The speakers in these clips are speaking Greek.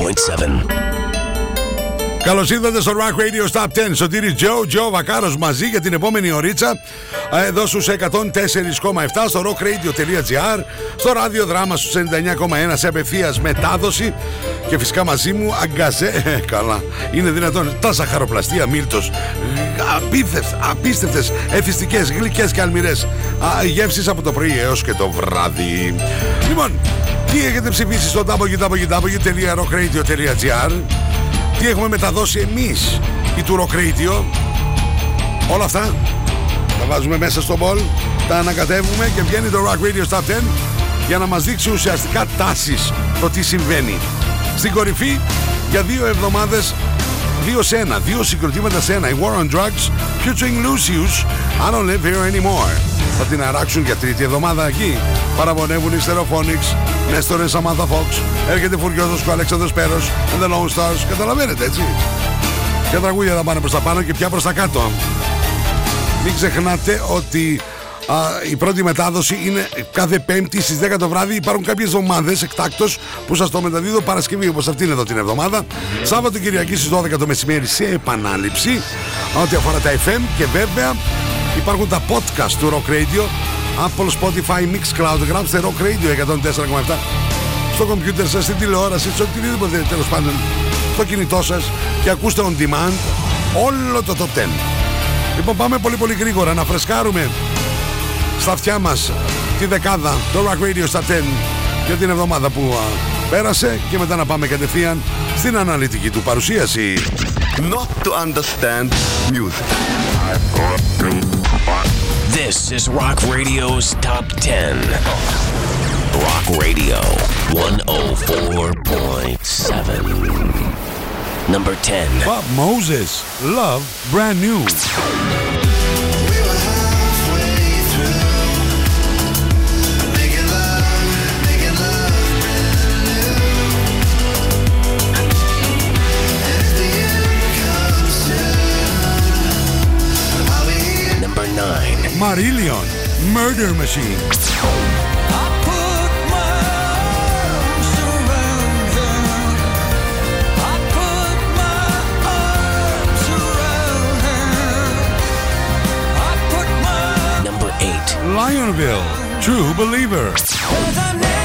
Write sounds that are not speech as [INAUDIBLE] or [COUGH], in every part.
101.7. Καλώς ήρθατε στο Rock Radio Stop 10. Σωτήρι Τζο, Τζο Βακάρος μαζί για την επόμενη ωρίτσα. Εδώ στους 104,7 στο rockradio.gr, στο ραδιοδράμα στους 99,1 σε απευθείας μετάδοση. Και φυσικά μαζί μου αγκαζέ. Ε, καλά, είναι δυνατόν. Τα σαχαροπλαστεία Μίλτος. Απίστευτε, απίστευτες, εθιστικέ, γλυκές και αλμυρές γεύσεις από το πρωί έως και το βράδυ. Λοιπόν, τι έχετε ψηφίσει στο www.rockradio.gr τι έχουμε μεταδώσει εμείς η του Rock Radio όλα αυτά. Τα βάζουμε μέσα στο μπολ τα ανακατεύουμε και βγαίνει το Rock Radio Stop 10 για να μας δείξει ουσιαστικά τάσεις το τι συμβαίνει. Στην κορυφή για δύο εβδομάδες δύο σε ένα, δύο συγκροτήματα σε ένα. Η War on Drugs featuring Lucius I don't live here anymore θα την αράξουν για τρίτη εβδομάδα εκεί. Παραπονεύουν οι Stereophonics, Νέστορε Samantha Fox, έρχεται φουριόζος ο Αλέξανδρος Πέρος, and the Lone Stars. Καταλαβαίνετε έτσι. Ποια τραγούδια θα πάνε προς τα πάνω και ποια προς τα κάτω. Μην ξεχνάτε ότι α, η πρώτη μετάδοση είναι κάθε Πέμπτη στις 10 το βράδυ. Υπάρχουν κάποιες εβδομάδες εκτάκτως που σας το μεταδίδω Παρασκευή όπως αυτή είναι εδώ την εβδομάδα. Σάββατο Κυριακή στις 12 το μεσημέρι σε επανάληψη. Ό,τι αφορά τα FM και βέβαια Υπάρχουν τα podcast του Rock Radio. Apple, Spotify, Mixcloud. Γράψτε Rock Radio 104,7 Στο κομπιούτερ σας, στην τηλεόραση Σε οτιδήποτε τέλος πάντων Στο κινητό σας. Και ακούστε on demand Όλο το top 10 Λοιπόν πάμε πολύ πολύ γρήγορα Να φρεσκάρουμε Στα αυτιά μας Τη δεκάδα Το Rock Radio στα 10 Για την εβδομάδα που πέρασε. Και μετά να πάμε κατευθείαν Στην αναλυτική του παρουσίαση. Not to understand music This is Rock Radio's Top 10. Rock Radio 104.7. Number 10. Bob Moses, Love, brand new. Marillion, Murder Machine. Number 8. Lionville, True Believer.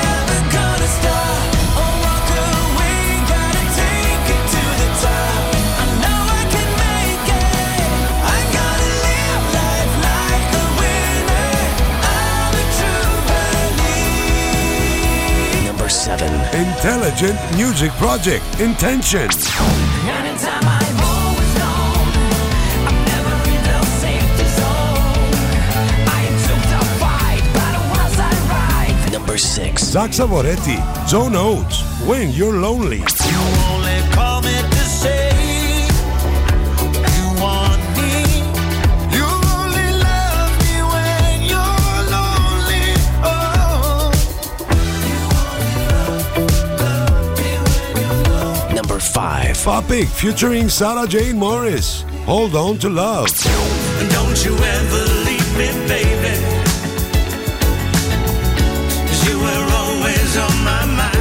Intelligent Music Project, Intention. Number 6. Zach Savoretti, John Oates, When You're Lonely. 5. Topic featuring Sarah Jane Morris, Hold On to Love. Don't you ever leave me, baby. 'Cause you were always on my mind.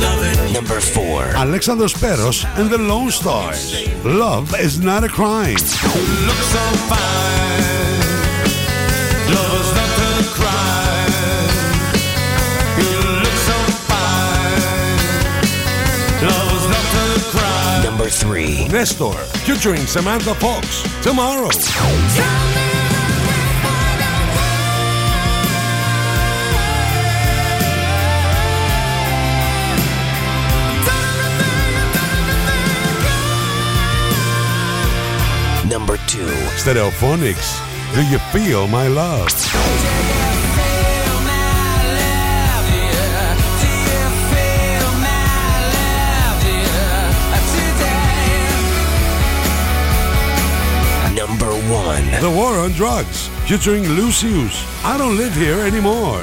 Loving Number 4. Alexandros Speros and the Lone Stars. Love is not a crime. you look so fine. Number 3. Nestor featuring Samantha Fox. Tomorrow. Number 2. Stereophonics. Do you feel my love? 1. The War on Drugs featuring Lucius. I don't live here anymore.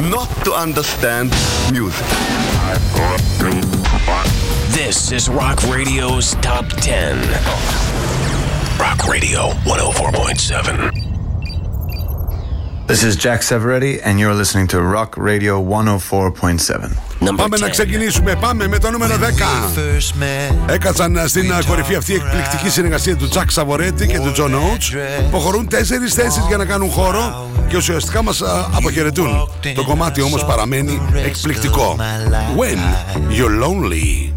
Not to understand music. This is Rock Radio's Top 10. Rock Radio 104.7. This is Jack Severetti, and you're listening to Rock Radio 104.7. Number Πάμε να 10. ξεκινήσουμε. Πάμε με το νούμερο 10. First met. Έκατσαν στην uh, κορυφή αυτή η εκπληκτική συνεργασία του Jack Savoretti και του John Oates. Προχωρούν τέσσερις θέσεις για να κάνουν χώρο και ουσιαστικά μας α, αποχαιρετούν. Το κομμάτι όμως παραμένει εκπληκτικό. When you're lonely.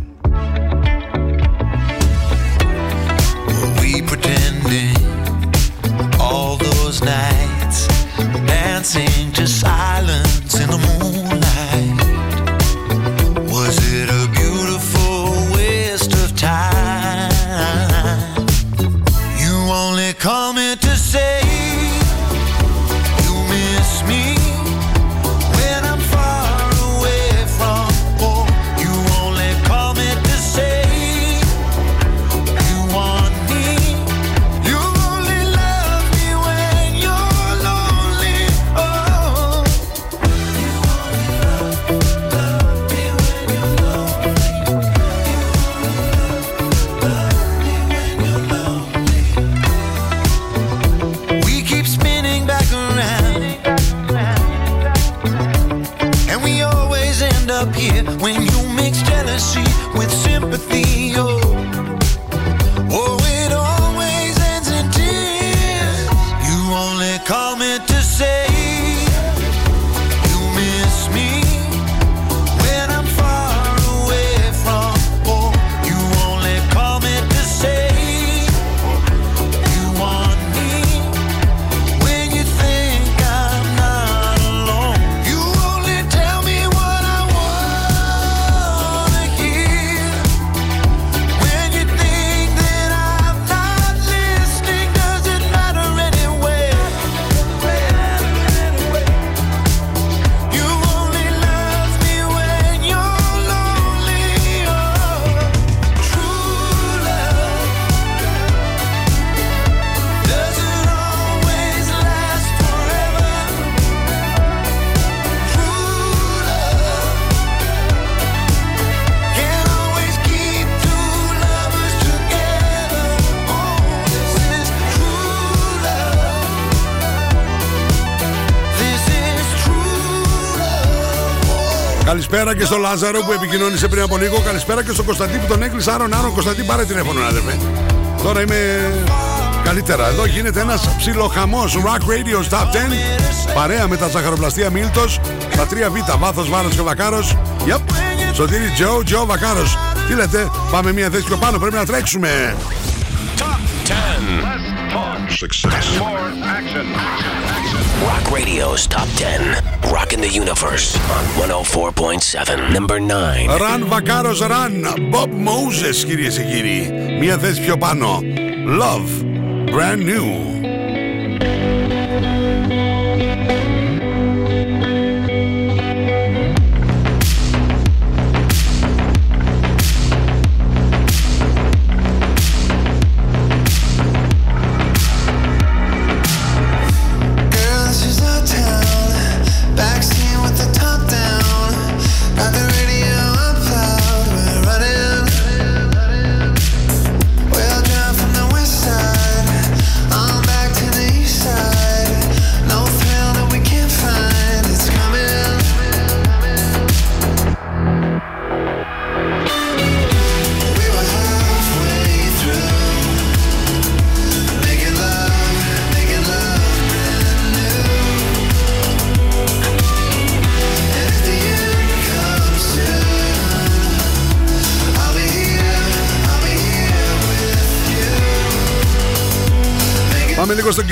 we pretending all those nights dancing to silence in the moonlight up here when you mix jealousy with sympathy. Καλησπέρα και στο Λάζαρο που επικοινώνησε πριν από λίγο. Καλησπέρα και στον Κωνσταντί που τον έκλεισε. Άρον, Άρον, Κωνσταντί, πάρε τηλέφωνο, αδερφέ. Τώρα είμαι καλύτερα. Εδώ γίνεται ένας ψιλοχαμός. Rock Radio Top 10. Παρέα με τα ζαχαροπλαστεία Μίλτος. Τα 3 Β. Βάθος, βάρος και βακάρος. Yep. Σωτήρι Τζο, Τζο, βακάρος. Τι λέτε, πάμε μια θέση πιο πάνω. Πρέπει να τρέξουμε. Top 10. Rock Radio's Top 10. Rocking the universe on 104.7. Number 9. Ραν Βακάρο, Ραν. Bob Moses, κυρίε και κύριοι. Μια θέση πιο πάνω. Love. Brand new.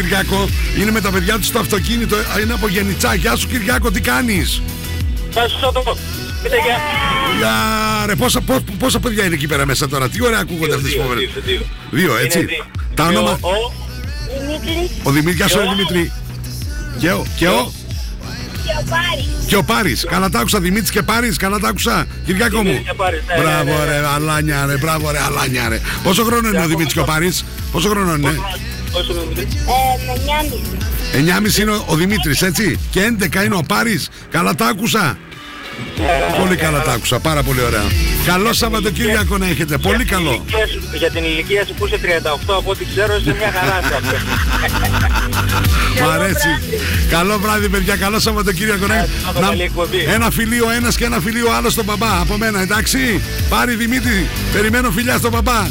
Πάμε λίγο στον Κυριάκο. Είναι με τα παιδιά του στο αυτοκίνητο. Α, Είναι από Γενιτσά. Γεια σου Κυριάκο, τι κάνεις; Θα σου σώτο. Πείτε γεια. Γεια ρε, πόσα, πό- πόσα παιδιά είναι εκεί πέρα μέσα τώρα; Τι ωραία ακούγονται αυτές τις Δύο, φοβερές. δύο, δύο. Δύο, Είναι έτσι. δύο. Τα Και όνομα. ο- ο- Ο Δημήτρη, γεια σου Και ρε ο- Δημήτρη. Και ο, και ο, και ο Πάρης. Καλά τα άκουσα, Δημήτρης και Πάρης. Καλά τα άκουσα. Κυριάκο μου. Δημήτρης και Πάρης, ναι, Μπράβο ναι, ναι, ναι. ρε, αλάνια ρε, μπράβο ρε, αλάνια ρε. Πόσο χρόνο είναι ο Δημήτρης και ο Πάρης; Πόσο χρόνο είναι; Πόσο είναι ο Δημήτρης; Ε, 9,5 είναι ο- ο Δημήτρης, έτσι. Και 11 είναι ο Πάρης. Καλά τα άκουσα. Πολύ καλά τα άκουσα, πάρα πολύ ωραία. Καλό Σαββατοκύριακο να έχετε, πολύ Για την καλό. ηλικία σου- Για την ηλικία σου που είσαι 38 από ό,τι ξέρω είσαι μια χαρά σε αυτό. Μ' αρέσει. Καλό βράδυ, παιδιά. Καλό Σαββατοκύριακο. να- Σάββατο, να- καλή εκπομπή. Ένα φιλίο ο ένας και ένα φιλίο ο άλλος στον μπαμπά. Από μένα, εντάξει. Πάρη Δημήτρη, περιμένω φιλιά στον μπαμπά.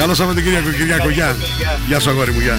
Καλό Σαββατοκύριακο, Κυριακό. Γεια. Γεια σου, αγόρι μου, γεια.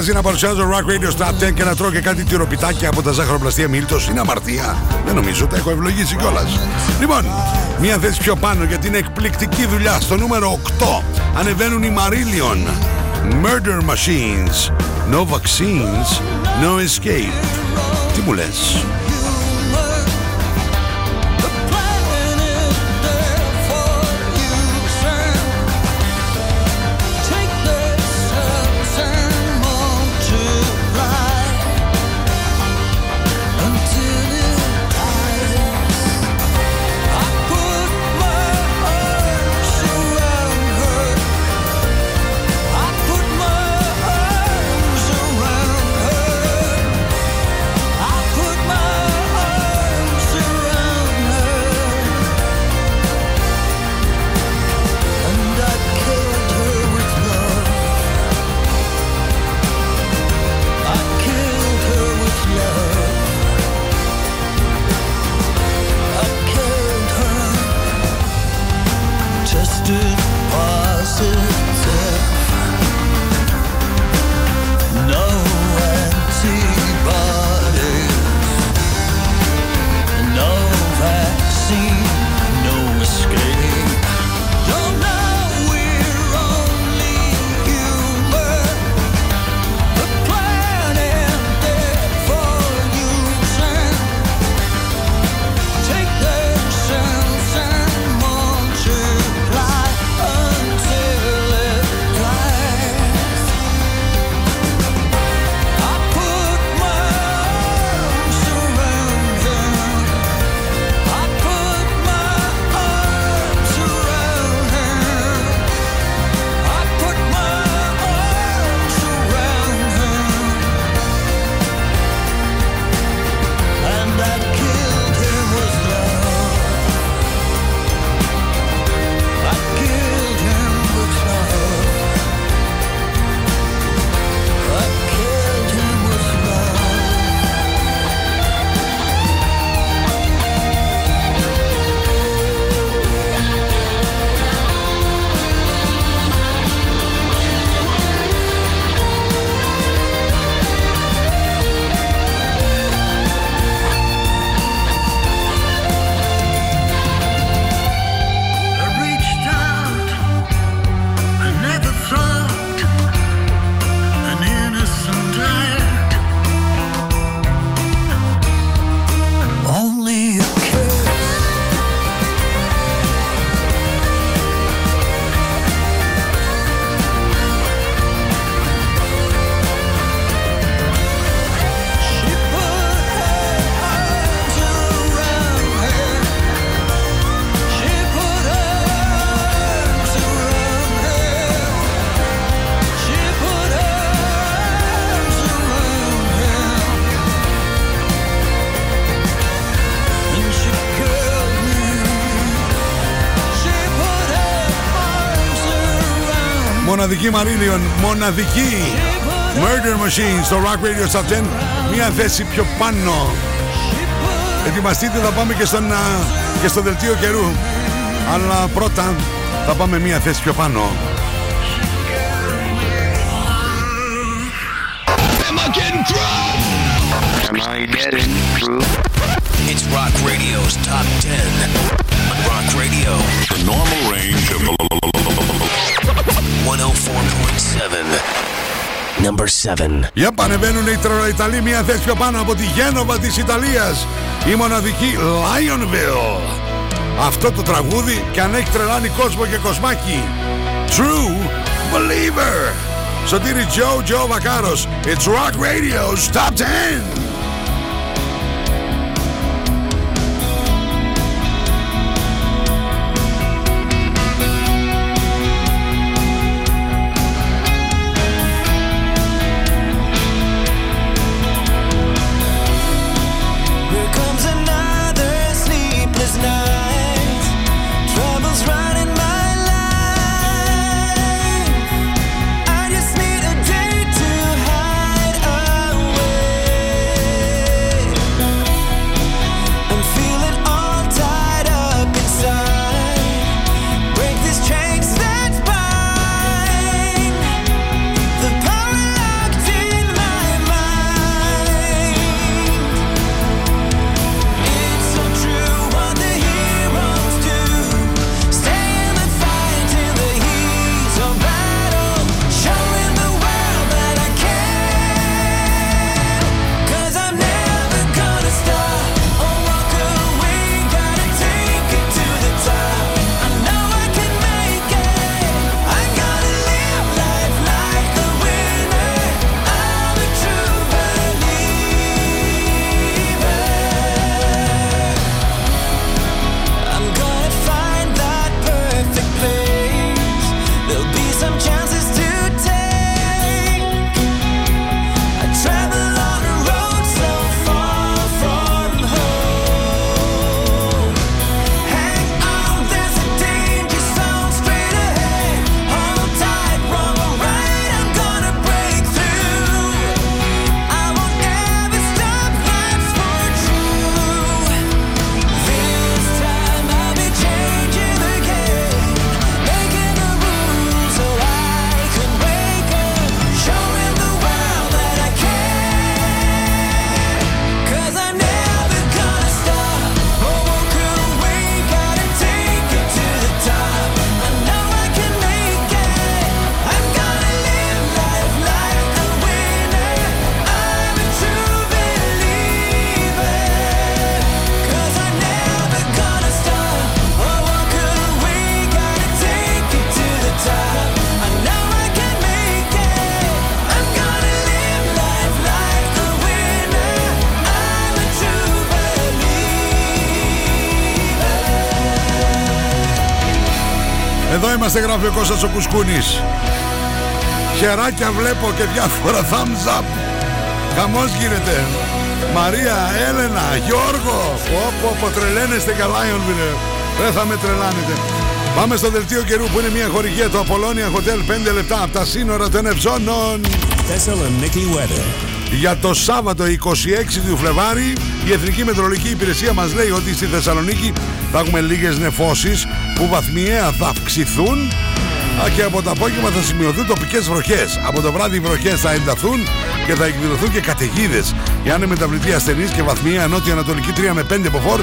8. Τώρα πειράζει να παρουσιάζω Rock Radio Stop 10 και να τρώω και κάτι τυροπιτάκια από τα ζάχαροπλαστεία Μίλτος. Είναι αμαρτία. Δεν νομίζω, τα έχω ευλογήσει κιόλας. Λοιπόν, μία θέση πιο πάνω γιατί είναι εκπληκτική δουλειά. Στο νούμερο 8 ανεβαίνουν οι Marillion. Murder Machines. No vaccines, no escape. Τι μου λες; Μοναδική Μαρίλιον, μοναδική Murder Machine στο Rock Radio Top 10. Μια θέση πιο πάνω. Ετοιμαστείτε, θα πάμε και, στον, α, και στο δελτίο καιρού. Αλλά πρώτα θα πάμε μια θέση πιο πάνω. Am I getting through? It's Rock Radio's Top 10. On Rock Radio, The normal range of 104.7. Number 7. Για πανεβαίνουν οι Ιταλοί μια θέση πιο πάνω από τη Γένοβα της Ιταλίας. Η μοναδική Lionville. Αυτό το τραγούδι και αν έχει τρελάνει κόσμο και κοσμάκι. True Believer. Σωτήρι Joe Joe Βακάρος. It's Rock Radio's Top 10. Γράφει ο Κώστας ο Κουσκούνης. Χεράκια βλέπω και διάφορα thumbs up. Χαμός γίνεται. Μαρία, Έλενα, Γιώργο. Πω πω τρελαίνεστε καλά Ιονβιλε Δεν θα με τρελάνετε. Πάμε στο δελτίο καιρού που είναι μια χορηγία του Απολώνια Hotel 5 λεπτά από τα σύνορα των Ευζώνων. Thessaloniki weather. για το Σάββατο 26 του Φλεβάρι η Εθνική Μετρολογική Υπηρεσία μας λέει ότι στη Θεσσαλονίκη θα έχουμε λίγες νεφώσεις που βαθμιαία θα αυξηθούν α, και από το απόγευμα θα σημειωθούν τοπικές βροχές. Από το βράδυ οι βροχές θα ενταθούν και θα εκδηλωθούν και καταιγίδες. Η άνεμη μεταβλητή ασθενής και βαθμιαία νότια-ανατολική 3 με 5 μποφόρ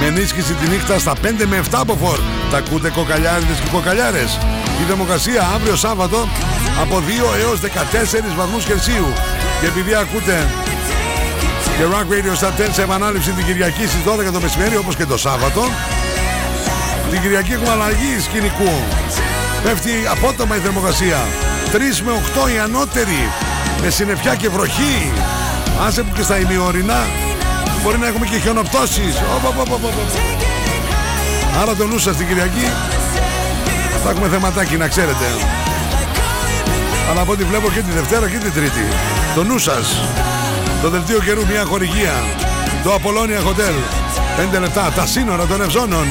με ενίσχυση τη νύχτα στα 5 με 7 μποφόρ. Τα ακούτε κοκαλιάριδες και κοκαλιάρες. Η θερμοκρασία αύριο Σάββατο από 2 έως 14 βαθμούς Κελσίου. Και επειδή ακούτε και Rock Radio Star 10 σε επανάληψη την Κυριακή στις 12 το μεσημέρι όπως και το Σάββατο την Κυριακή έχουμε αλλαγή σκηνικού. Πέφτει απότομα η θερμοκρασία. 3 με 8 η ανώτερη με συννεφιά και βροχή. Άσε που και στα ημιορεινά μπορεί να έχουμε και χιονοπτώσεις. Οπ, οπ, οπ, οπ, οπ. άρα το νους σας την Κυριακή. Θα έχουμε θεματάκι να ξέρετε. Αλλά από ό,τι βλέπω και τη Δευτέρα και τη Τρίτη. Το νου σας. Το δελτίο καιρού μια χορηγία. Το Απολώνια Hotel. 5 λεπτά. Τα σύνορα των Ευζώνων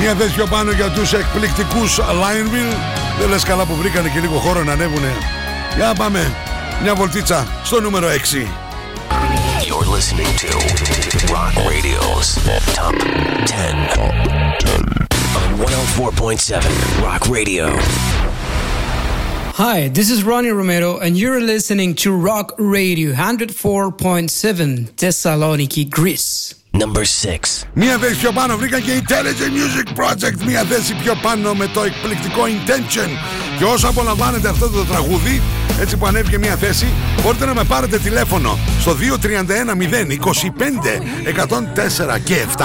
Μια θέση πιο πάνω για τους εκπληκτικούς Lionville. Δεν λες καλά που βρήκανε και λίγο χώρο να ανέβουνε. Για πάμε. Μια βολτίτσα στο νούμερο 6. You're listening to Rock Radio's Top 10 on 104.7 Rock Radio. Hi, this is Ronnie Romero, and you're listening to Rock Radio 104.7 Thessaloniki, Greece. Number 6. Μία θέση πιο πάνω βρήκαν και η Intelligent Music Project. Μία θέση πιο πάνω με το εκπληκτικό Intention. Και όσο απολαμβάνετε αυτό το τραγούδι, έτσι που ανέβηκε μία θέση, μπορείτε να με πάρετε τηλέφωνο στο 231 025 104 και 7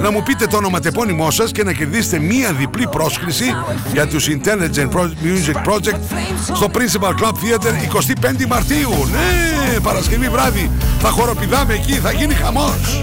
να μου πείτε το ονοματεπώνυμό σας και να κερδίσετε μία διπλή πρόσκληση για τους Intelligent Pro- Music Project στο Principal Club Theater 25 Μαρτίου. Ναι, Παρασκευή βράδυ θα χοροπηδάμε εκεί, θα γίνει χαμός.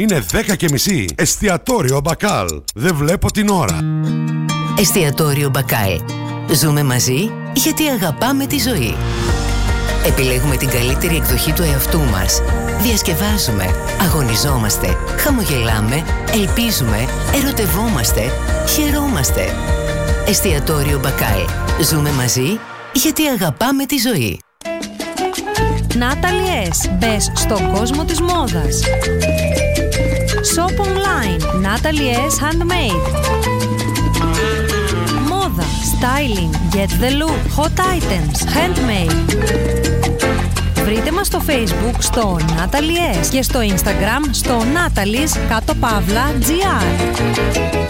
Είναι 10 και μισή. Εστιατόριο Μπακάλ. Δεν βλέπω την ώρα. Εστιατόριο Μπακάλ. Ζούμε μαζί γιατί αγαπάμε τη ζωή. Επιλέγουμε την καλύτερη εκδοχή του εαυτού μας. Διασκευάζουμε, αγωνιζόμαστε, χαμογελάμε, ελπίζουμε, ερωτευόμαστε, χαιρόμαστε. Εστιατόριο Μπακάλ. Ζούμε μαζί γιατί αγαπάμε τη ζωή. Natalie Μπες στον κόσμο της μόδας. Shop online. Natalie S. Handmade. Μόδα. Styling. Get the look. Hot items. Handmade. Βρείτε μας στο Facebook στο Natalie S. και στο Instagram στο Natalie's κάτω παύλα GR.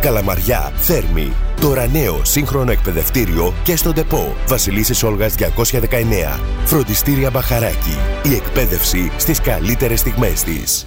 Καλαμαριά, Θέρμη. Τώρα νέο σύγχρονο εκπαιδευτήριο και στον ΤΕΠΟ Βασιλίσσης Όλγας 219. Φροντιστήρια Μπαχαράκι. Η εκπαίδευση στις καλύτερες στιγμές της.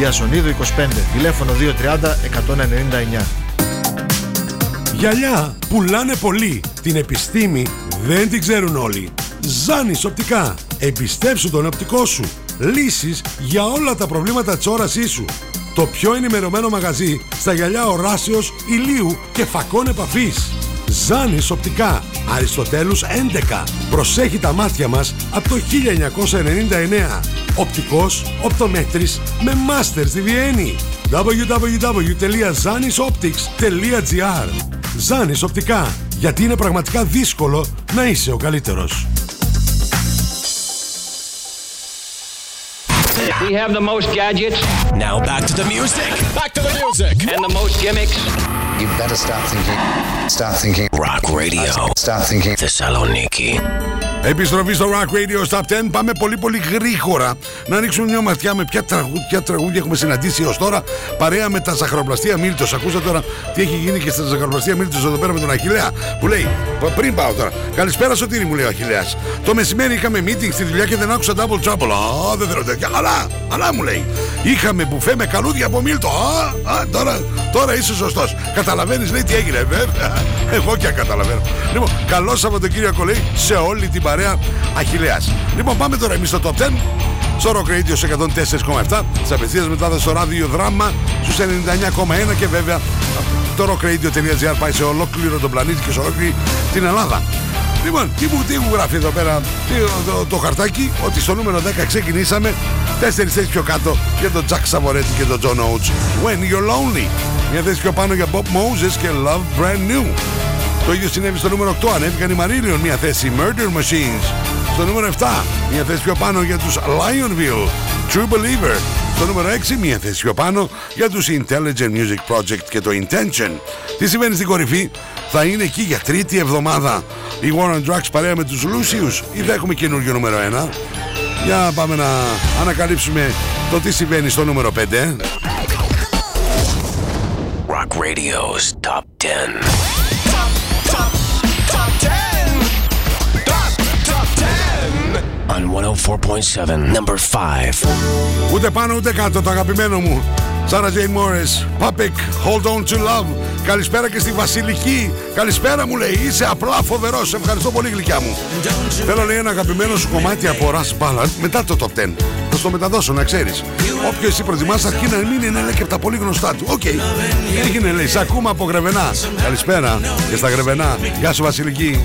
Ιασονίδου 25, τηλέφωνο 230 199. Γυαλιά πουλάνε πολύ. Την επιστήμη δεν την ξέρουν όλοι. Ζάνης οπτικά. Εμπιστέψου τον οπτικό σου. Λύσεις για όλα τα προβλήματα της όρασής σου. Το πιο ενημερωμένο μαγαζί στα γυαλιά οράσεως, ηλίου και φακών επαφής. Ζάνης οπτικά. Αριστοτέλους 11. Προσέχει τα μάτια μας από το 1999. Οπτικός, οπτομέτρης με μάστερ στη Βιέννη. www.zanisoptics.gr Ζάνης οπτικά. Γιατί είναι πραγματικά δύσκολο να είσαι ο καλύτερος. We have the most gadgets. Now back to the music. Back to the music. And the most gimmicks. You better start thinking. Start thinking. Rock Radio. Start thinking. Θεσσαλονίκη. Επιστροφή στο Rock Radio Stop 10. Πάμε πολύ πολύ γρήγορα να ρίξουμε μια ματιά με ποια τραγούδια, τραγούδια έχουμε συναντήσει έως τώρα. Παρέα με τα ζαχαροπλαστεία Μίλτος. Ακούσα τώρα τι έχει γίνει και στα ζαχαροπλαστεία Μίλτος εδώ πέρα με τον Αχηλέα. Που λέει, πριν πάω τώρα. Καλησπέρα Σωτήρη μου λέει ο Αχηλέας. Το μεσημέρι είχαμε meeting στη δουλειά και δεν άκουσα double trouble. Α, δεν θέλω τέτοια. Αλλά, αλλά μου λέει. Είχαμε μπουφέ με καλούδια από Μίλτο. Α, α τώρα, τώρα είσαι σωστός. Καταλαβαίνεις λέει τι έγινε, βέβαια. [LAUGHS] Εγώ και καταλαβαίνω. Λοιπόν, καλό Σαββατοκύριακο λέει σε όλη την παρέα Αχιλέας. Λοιπόν, πάμε τώρα εμείς στο Top 10. Στο Rock Radio σε 104,7. Τη απευθείας μετάδοσης στο ράδιο δράμα στους 99,1 και βέβαια το rockradio.gr πάει σε ολόκληρο τον πλανήτη και σε ολόκληρη την Ελλάδα. Λοιπόν, τι μου, τι μου γράφει εδώ πέρα τι, το, το, χαρτάκι ότι στο νούμερο 10 ξεκινήσαμε τέσσερις θέσεις πιο κάτω για τον Jack Savoretti και τον John Oates. When You're Lonely. Μια θέση πιο πάνω για Bob Moses και Love Brand New. Το ίδιο συνέβη στο νούμερο 8. Ανέβηκαν οι Marillion μια θέση Murder Machines. Στο νούμερο 7 μια θέση πιο πάνω για τους Lionville True Believer. Στο νούμερο 6 μια θέση πιο πάνω για τους Intelligent Music Project και το Intention. Τι συμβαίνει στην κορυφή; Θα είναι εκεί για τρίτη εβδομάδα η Warren Drugs παρέα με τους Lucius ή θα έχουμε καινούργιο νούμερο 1. Για πάμε να ανακαλύψουμε το τι συμβαίνει στο νούμερο 5. Rock Radio's Top 10. 104.7, number 5. Ούτε πάνω ούτε κάτω το αγαπημένο μου. Sarah Jane Morris Papik, Hold On To Love. Καλησπέρα και στη Βασιλική. Καλησπέρα μου λέει, είσαι απλά φοβερός. Σε ευχαριστώ πολύ γλυκιά μου. Θέλω λέει ένα αγαπημένο σου κομμάτι από Russ Ballard. Μετά το Top 10 Θα στο μεταδώσω να ξέρεις. Όποιο εσύ προτιμάς αρκεί να μην είναι λέει και από τα πολύ γνωστά του. Οκ, okay. έγινε λέει, σ' ακούμε από Γρεβενά. Καλησπέρα και στα Γρεβενά. Γεια σου Βασιλική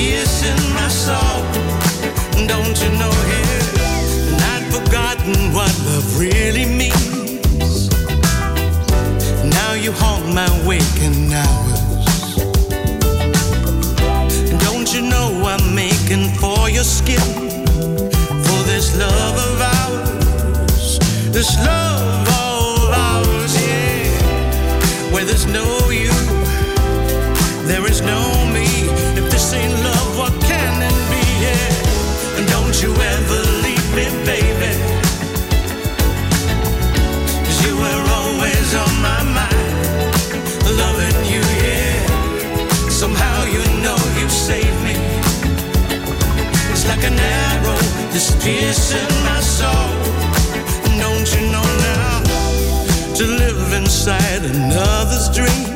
tears in my soul. Don't you know it? I'd forgotten what love really means. Now you haunt my waking hours. Don't you know I'm making for your skin? For this love of ours, this love of ours, yeah. Where there's no that's piercing my soul. Don't you know now to live inside another's dreams?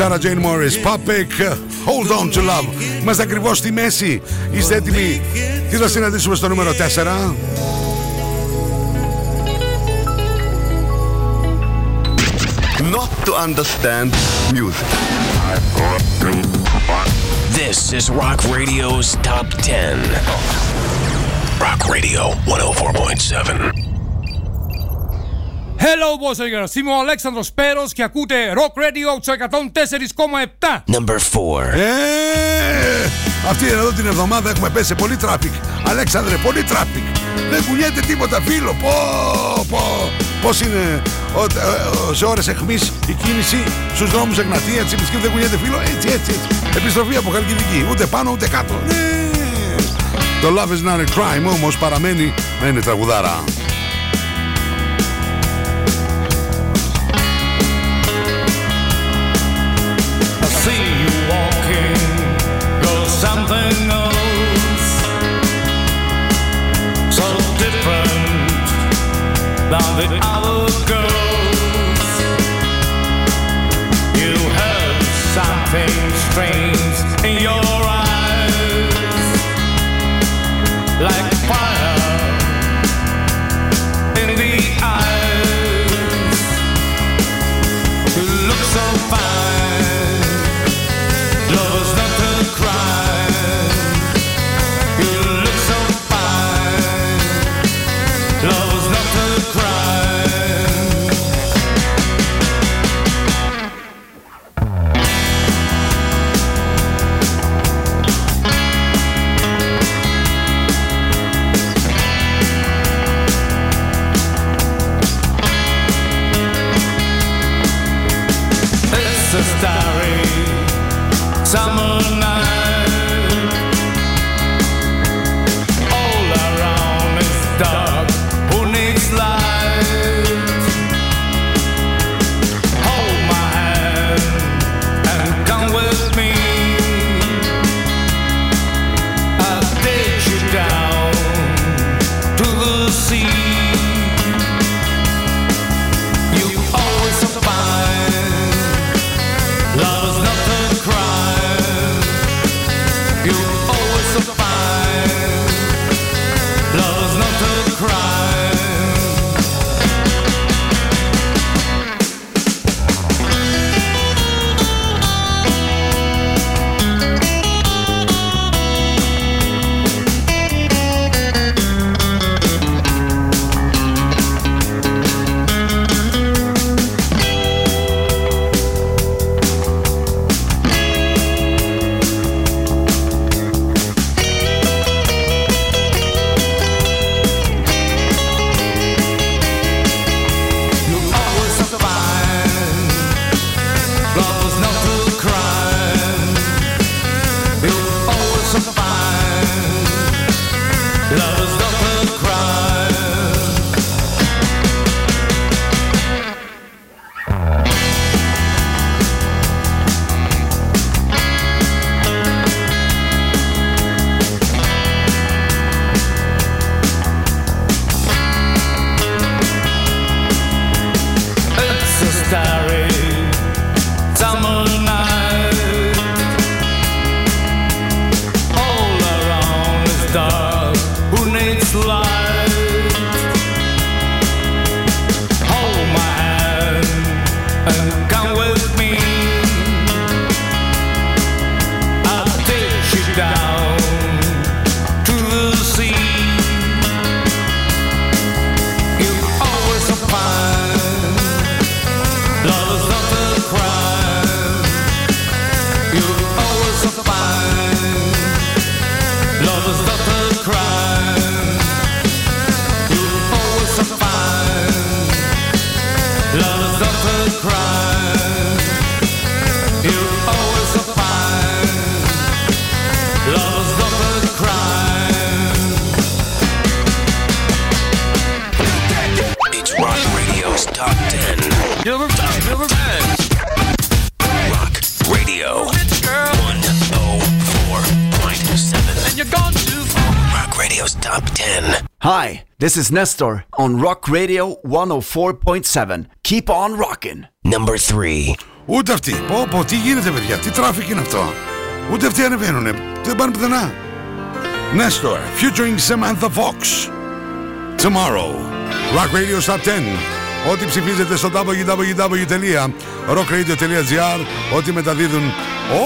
Σάρα Τζέιν Μόρις Πάπεκ Hold on to love Είμαστε ακριβώς στη μέση Είστε έτοιμοι; Τι θα συναντήσουμε στο νούμερο 4 Not to understand music. This is Rock Radio's Top 10. Rock Radio 104.7. Hello boys and girls, είμαι ο Αλέξανδρος Πέρος και ακούτε Rock Radio στο 104,7. Number 4. Ε, αυτή εδώ την εβδομάδα έχουμε πέσει σε πολύ traffic Αλέξανδρε πολύ traffic Δεν κουνιέται τίποτα φίλο. Πω πω. Πώς είναι ο, ο- σε ώρες αιχμής η κίνηση στους δρόμους Εγνατία Τσιμισκή, δεν κουνιέται φίλο. Έτσι έτσι έτσι. Επιστροφή από Χαλκιδική. Ούτε πάνω ούτε κάτω. Ναι. Το Love is not a crime όμως παραμένει να είναι τραγουδάρα something else. So different than the other girls. You something strange in your is Nestor on Rock Radio 104.7. Keep on rocking. Number 3. Ούτε αυτοί. Πω, πω, τι γίνεται, παιδιά, τι traffic είναι αυτό; Ούτε αυτοί ανεβαίνουνε. Δεν πάνε πουθενά. Nestor, featuring Samantha Fox. Tomorrow. Rock Radio Top 10. Ό,τι ψηφίζετε στο www.rockradio.gr Ό,τι μεταδίδουν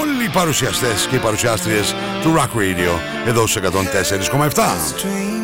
όλοι οι παρουσιαστές και οι παρουσιάστριες του Rock Radio εδώ στους 104,7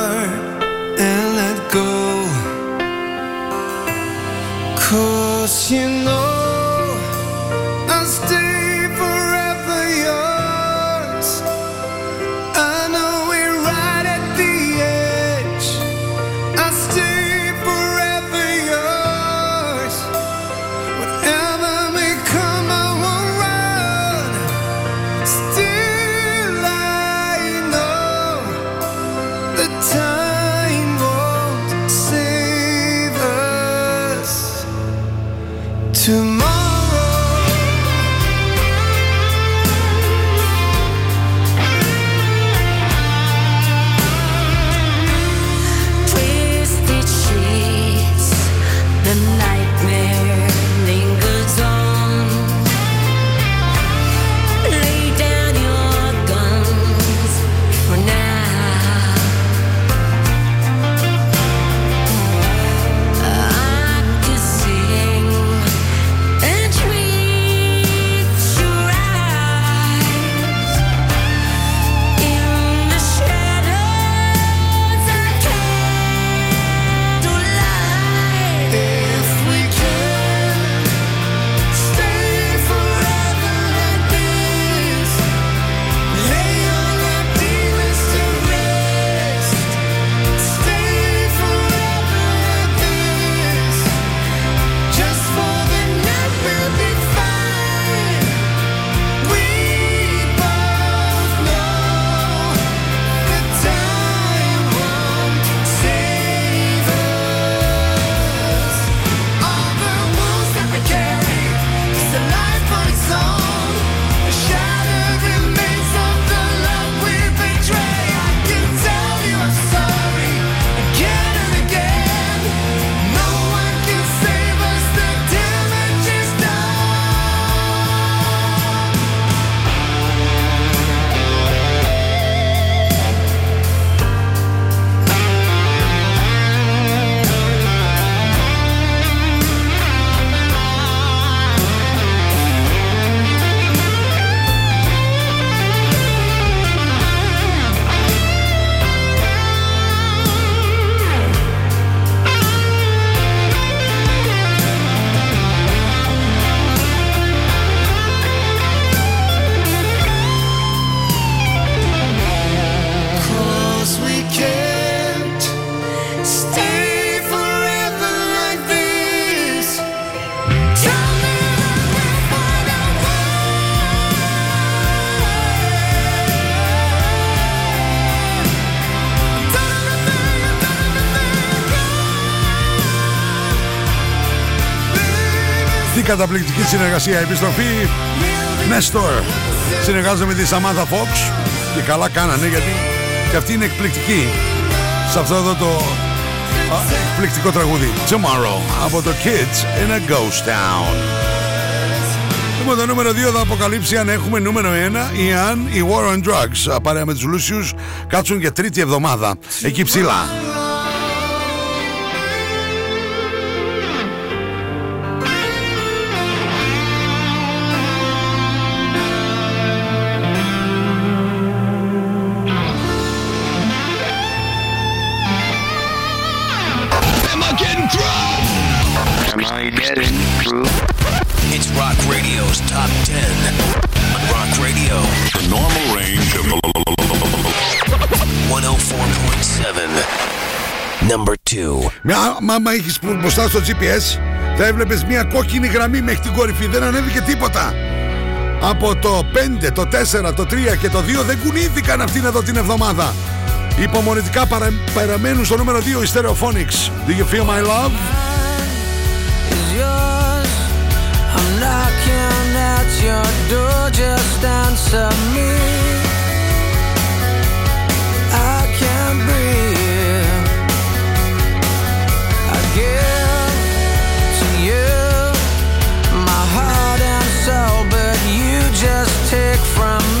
you know Τι καταπληκτική συνεργασία επιστροφή. Nestor Συνεργάζομαι με τη Samantha Fox Και καλά κάνανε γιατί Και αυτή είναι εκπληκτική Σε αυτό εδώ το α, εκπληκτικό τραγούδι. Tomorrow Από το Kids in a Ghost Town. Λοιπόν το νούμερο 2 θα αποκαλύψει αν έχουμε νούμερο 1 ή αν οι War on Drugs παρέα με τους Λούσιους κάτσουν για τρίτη εβδομάδα. Εκεί ψηλά. Μα μα- άμα έχεις που- μπροστά στο GPS θα έβλεπες μια κόκκινη γραμμή μέχρι την κορυφή. Δεν ανέβηκε τίποτα. Από το 5, το 4, το 3 και το 2 δεν κουνήθηκαν αυτήν εδώ την εβδομάδα. Υπομονετικά παρα, παραμένουν στο νούμερο 2 οι Stereophonics. Do you feel my love? is yours. I'm knocking at your door, just answer me. I can't breathe. From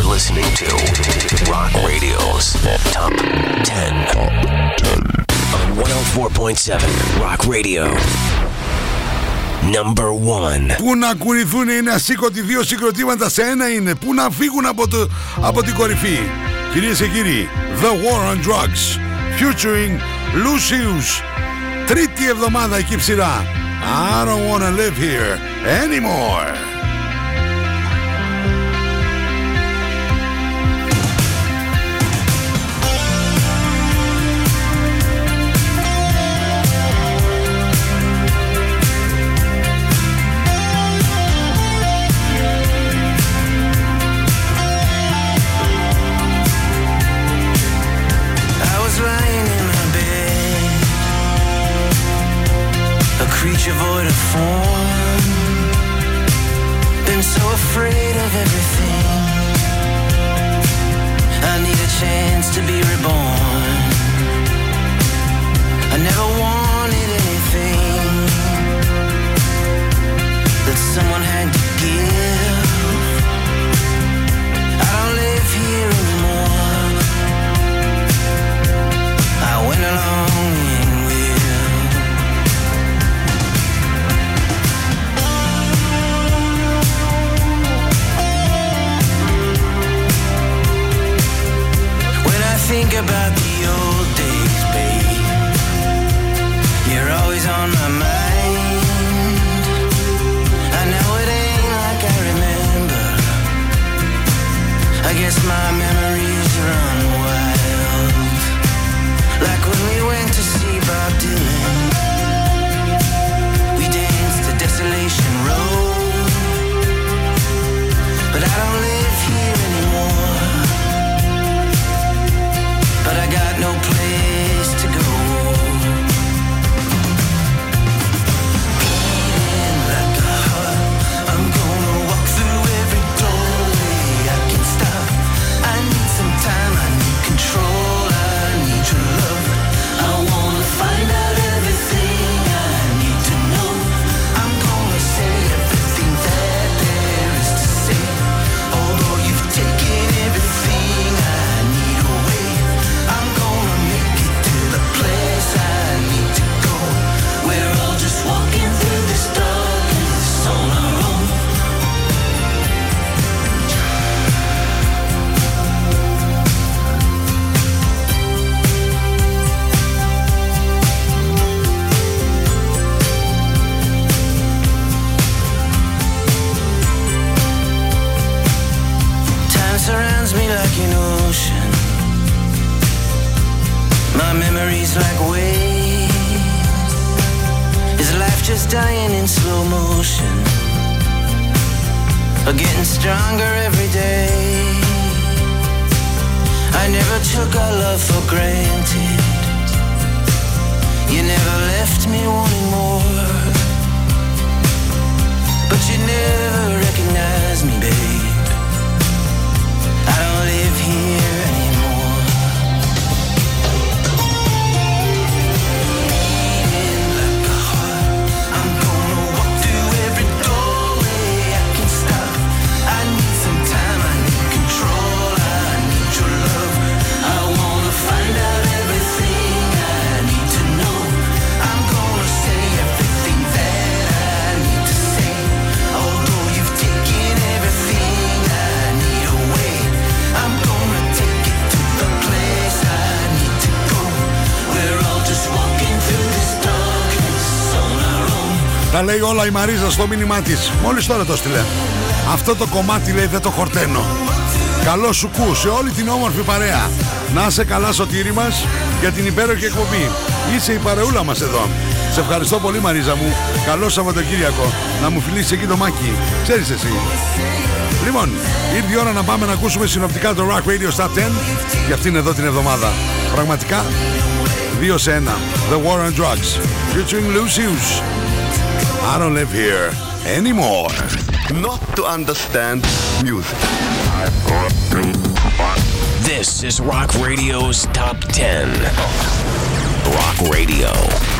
You're listening to Rock Radio's Top 10. On 104.7 Rock Radio. Number 1. Πού να κουνηθούν είναι ασήκωτοι δύο συγκροτήματα σε ένα είναι. Πού να φύγουν από, το, από την κορυφή. Κυρίες και κύριοι, The War on Drugs, featuring Lucius. Τρίτη εβδομάδα εκεί ψηλά. I don't wanna live here anymore. fall όλα η Μαρίζα στο μήνυμά της. Μόλις τώρα το στείλε. Αυτό το κομμάτι λέει δεν το χορταίνω. Καλό σου κου σε όλη την όμορφη παρέα. Να είσαι καλά σωτήρι μας για την υπέροχη εκπομπή. Είσαι η παρεούλα μας εδώ. Σε ευχαριστώ πολύ Μαρίζα μου. Καλό Σαββατοκύριακο. Να μου φιλήσεις εκεί το μάκι. Ξέρεις εσύ. Λοιπόν, ήρθε η ώρα να πάμε να ακούσουμε συνοπτικά το Rock Radio Stop 10 για αυτήν εδώ την εβδομάδα. Πραγματικά, 2 σε 1. The War on Drugs. Featuring Lucius. I don't live here anymore. Not to understand music. This is Rock Radio's Top 10. Rock Radio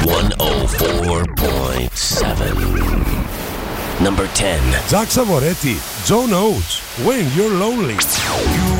104.7. Number 10. Zach Savoretti, Joe Oates, When You're Lonely. You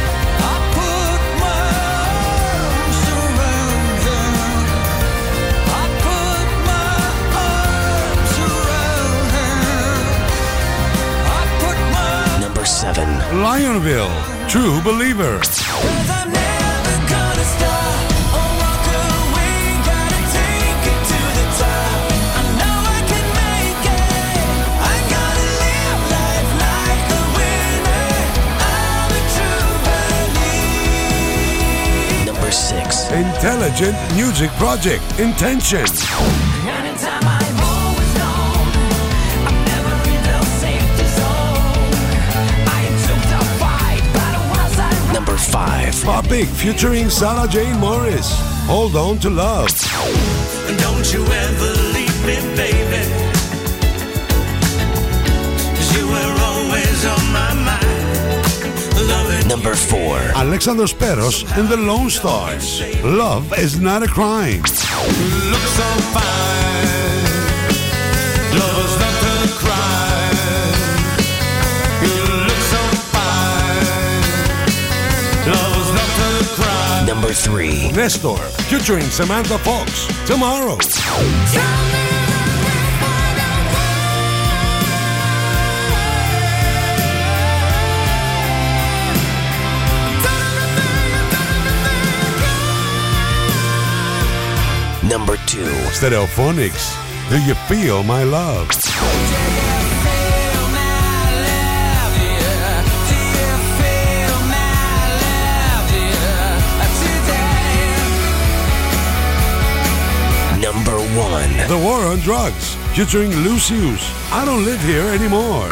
Lionville, True Believer. Number 6. Intelligent Music Project, Intention. 5. Popic featuring Sarah Jane Morris. Hold on to love. Don't you ever leave me, baby. you were always on my mind. Number 4. Alexander Speros and the Lone Stars. Love is not a crime. you look so fine. Number 3. Nestor featuring Samantha Fox. Tomorrow. Number 2. Stereophonics. Do you feel my love? Number 1. The War on Drugs featuring Lucius. I don't live here anymore.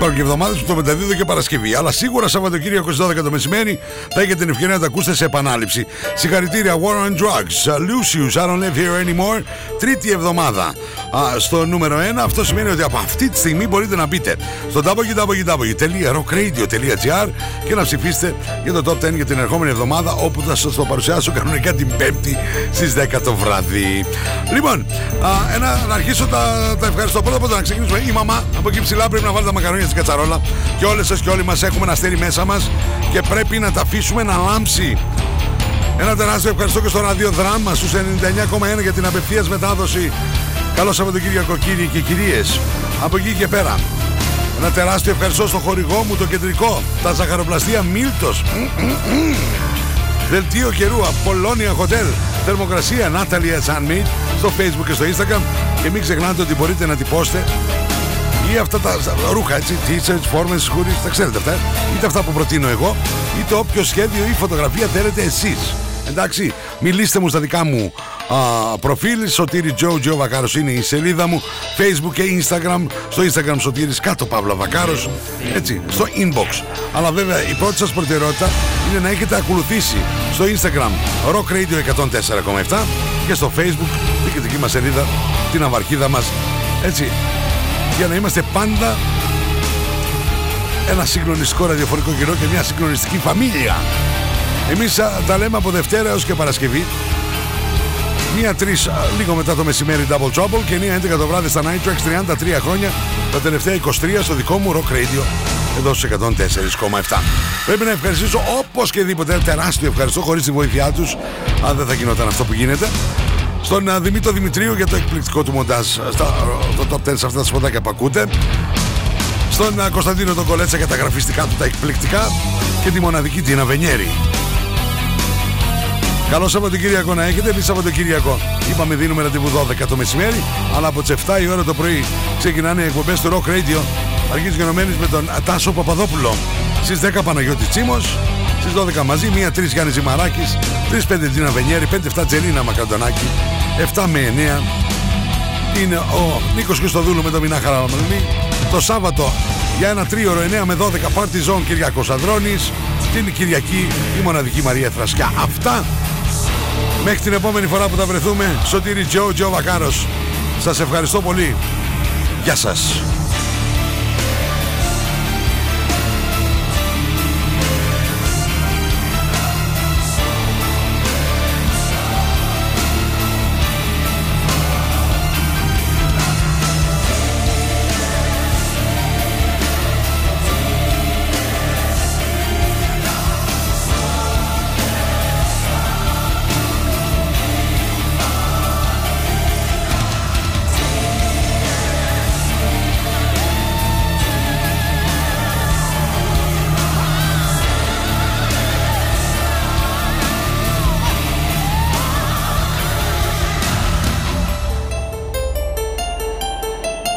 Υπάρχουν και εβδομάδες που το μεταδίδω και Παρασκευή. Αλλά σίγουρα Σαββατοκύριακος στι 12 το μεσημέρι θα έχετε την ευκαιρία να τα ακούσετε σε επανάληψη. Συγχαρητήρια War on Drugs, uh, Lucius, I don't live here anymore. Τρίτη εβδομάδα α, στο νούμερο 1. Αυτό σημαίνει ότι από αυτή τη στιγμή μπορείτε να μπείτε στο www.rockradio.gr και να ψηφίσετε για το Top 10 για την ερχόμενη εβδομάδα όπου θα σας το παρουσιάσω κανονικά την Πέμπτη στις 10 το βράδυ. Λοιπόν, α, ένα, να αρχίσω τα, τα ευχαριστώ. Πρώτα απ' όλα να ξεκινήσουμε. Η μαμά από εκεί ψηλά πρέπει να βάλει τα μακαρόνια στην κατσαρόλα και όλες σας και όλοι μας έχουμε ένα αστέρι μέσα μας και πρέπει να τα αφήσουμε να λάμψει. Ένα τεράστιο ευχαριστώ και στο ραδιοδράμα στους 99,1 για την απευθείας μετάδοση. Καλό Σαββατοκύριακο κύριοι και κυρίες. Από εκεί και πέρα. Ένα τεράστιο ευχαριστώ στο χορηγό μου το κεντρικό. Τα ζαχαροπλαστεία Μίλτος. Μμ, μμ, μμ. Δελτίο καιρού Απολώνια Hotel. Θερμοκρασία Natalia Sunmeet στο facebook και στο instagram. Και μην ξεχνάτε ότι μπορείτε να τυπώσετε ή αυτά τα ρούχα έτσι, t-shirts, φόρμες, σκούρις, τα ξέρετε αυτά, είτε αυτά που προτείνω εγώ, είτε όποιο σχέδιο ή φωτογραφία θέλετε εσείς. Εντάξει, μιλήστε μου στα δικά μου α, προφίλ, Σωτήρι Τζο, Τζο Βακάρος είναι η σελίδα μου, Facebook και Instagram, στο Instagram Σωτήρης κάτω Παύλα Βακάρος, έτσι, στο inbox. Αλλά βέβαια η πρώτη σας προτεραιότητα είναι να έχετε ακολουθήσει στο Instagram Rock Radio 104,7 και στο Facebook, την δική μας σελίδα, την αυαρχίδα μας, έτσι, για να είμαστε πάντα ένα συγκλονιστικό ραδιοφωνικό κοινό και μια συγκλονιστική φαμίλια. Εμείς α, τα λέμε από Δευτέρα έως και Παρασκευή. Μία τρεις α, λίγο μετά το μεσημέρι Double Trouble και μία 11 το βράδυ στα Night Tracks 33 χρόνια τα τελευταία 23 στο δικό μου Rock Radio εδώ στους 104,7. Πρέπει να ευχαριστήσω όπως και δίποτε ένα τεράστιο ευχαριστώ χωρίς τη βοήθειά τους αν δεν θα γινόταν αυτό που γίνεται στον α, Δημήτρο Δημητρίου για το εκπληκτικό του μοντάζ στα, το top 10 σε αυτά τα σποτάκια που ακούτε στον α, Κωνσταντίνο τον Κολέτσα για τα γραφιστικά του τα εκπληκτικά και τη μοναδική Τίνα Βενιέρη Καλό Σαββατοκύριακο να έχετε. Εμείς Σαββατοκύριακο είπαμε δίνουμε ραντεβού 12 το μεσημέρι, αλλά από τις 7 η ώρα το πρωί ξεκινάνε οι εκπομπές του Rock Radio. Αρχίζει γενομένη με τον Τάσο Παπαδόπουλο. Στις 10 Παναγιώτης Τσίμος, στις 12 μαζί, 1-3 Γιάννης Ζημαράκης, 3-5 Τίνα Βενιέρη, 5-7 Τζελίνα Μακαντονάκη, 7 με 9 είναι ο Νίκος Χριστοδούλου με το Μινά Χαραμαλή. Το Σάββατο για ένα τρίωρο 9 με 12 Party Zone Κυριακός Ανδρώνης. Την Κυριακή η μοναδική Μαρία Θρασκιά. Αυτά μέχρι την επόμενη φορά που θα βρεθούμε. Σωτήρι Τζο, Τζο Βακάρος. Σας ευχαριστώ πολύ. Γεια σας.